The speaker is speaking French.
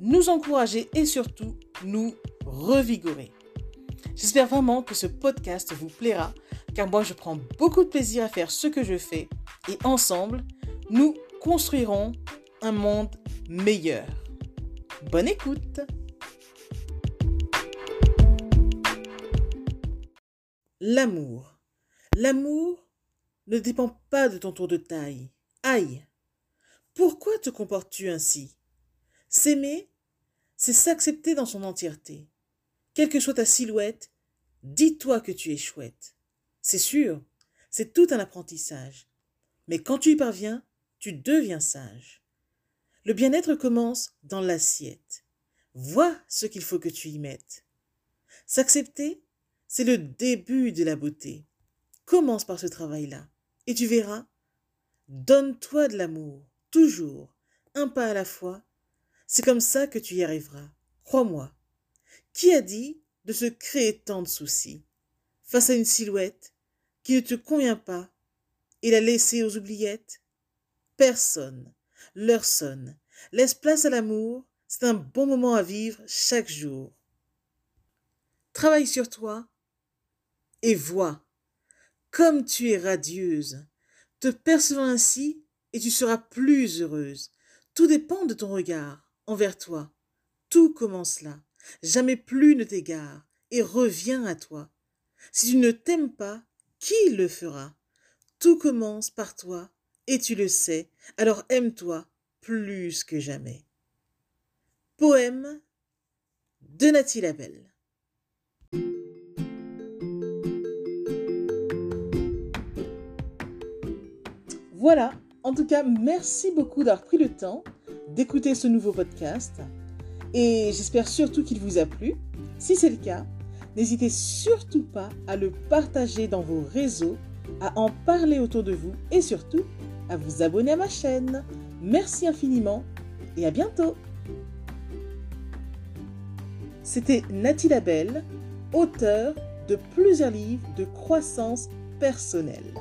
nous encourager et surtout nous revigorer. J'espère vraiment que ce podcast vous plaira car moi je prends beaucoup de plaisir à faire ce que je fais et ensemble nous construirons un monde meilleur. Bonne écoute L'amour. L'amour ne dépend pas de ton tour de taille. Aïe Pourquoi te comportes-tu ainsi? S'aimer, c'est s'accepter dans son entièreté. Quelle que soit ta silhouette, dis-toi que tu es chouette. C'est sûr, c'est tout un apprentissage. Mais quand tu y parviens, tu deviens sage. Le bien-être commence dans l'assiette. Vois ce qu'il faut que tu y mettes. S'accepter, c'est le début de la beauté. Commence par ce travail-là, et tu verras, donne-toi de l'amour, toujours, un pas à la fois. C'est comme ça que tu y arriveras, crois-moi. Qui a dit de se créer tant de soucis? Face à une silhouette qui ne te convient pas et la laisser aux oubliettes? Personne. L'heure sonne. Laisse place à l'amour. C'est un bon moment à vivre chaque jour. Travaille sur toi et vois comme tu es radieuse. Te percevant ainsi, et tu seras plus heureuse. Tout dépend de ton regard envers toi. Tout commence là. Jamais plus ne t'égare et reviens à toi. Si tu ne t'aimes pas, qui le fera? Tout commence par toi et tu le sais, alors aime-toi plus que jamais. Poème de Nathalie Labelle. Voilà, en tout cas, merci beaucoup d'avoir pris le temps d'écouter ce nouveau podcast et j'espère surtout qu'il vous a plu. Si c'est le cas, n'hésitez surtout pas à le partager dans vos réseaux, à en parler autour de vous et surtout à vous abonner à ma chaîne. Merci infiniment et à bientôt. C'était Nathalie Labelle, auteure de plusieurs livres de croissance personnelle.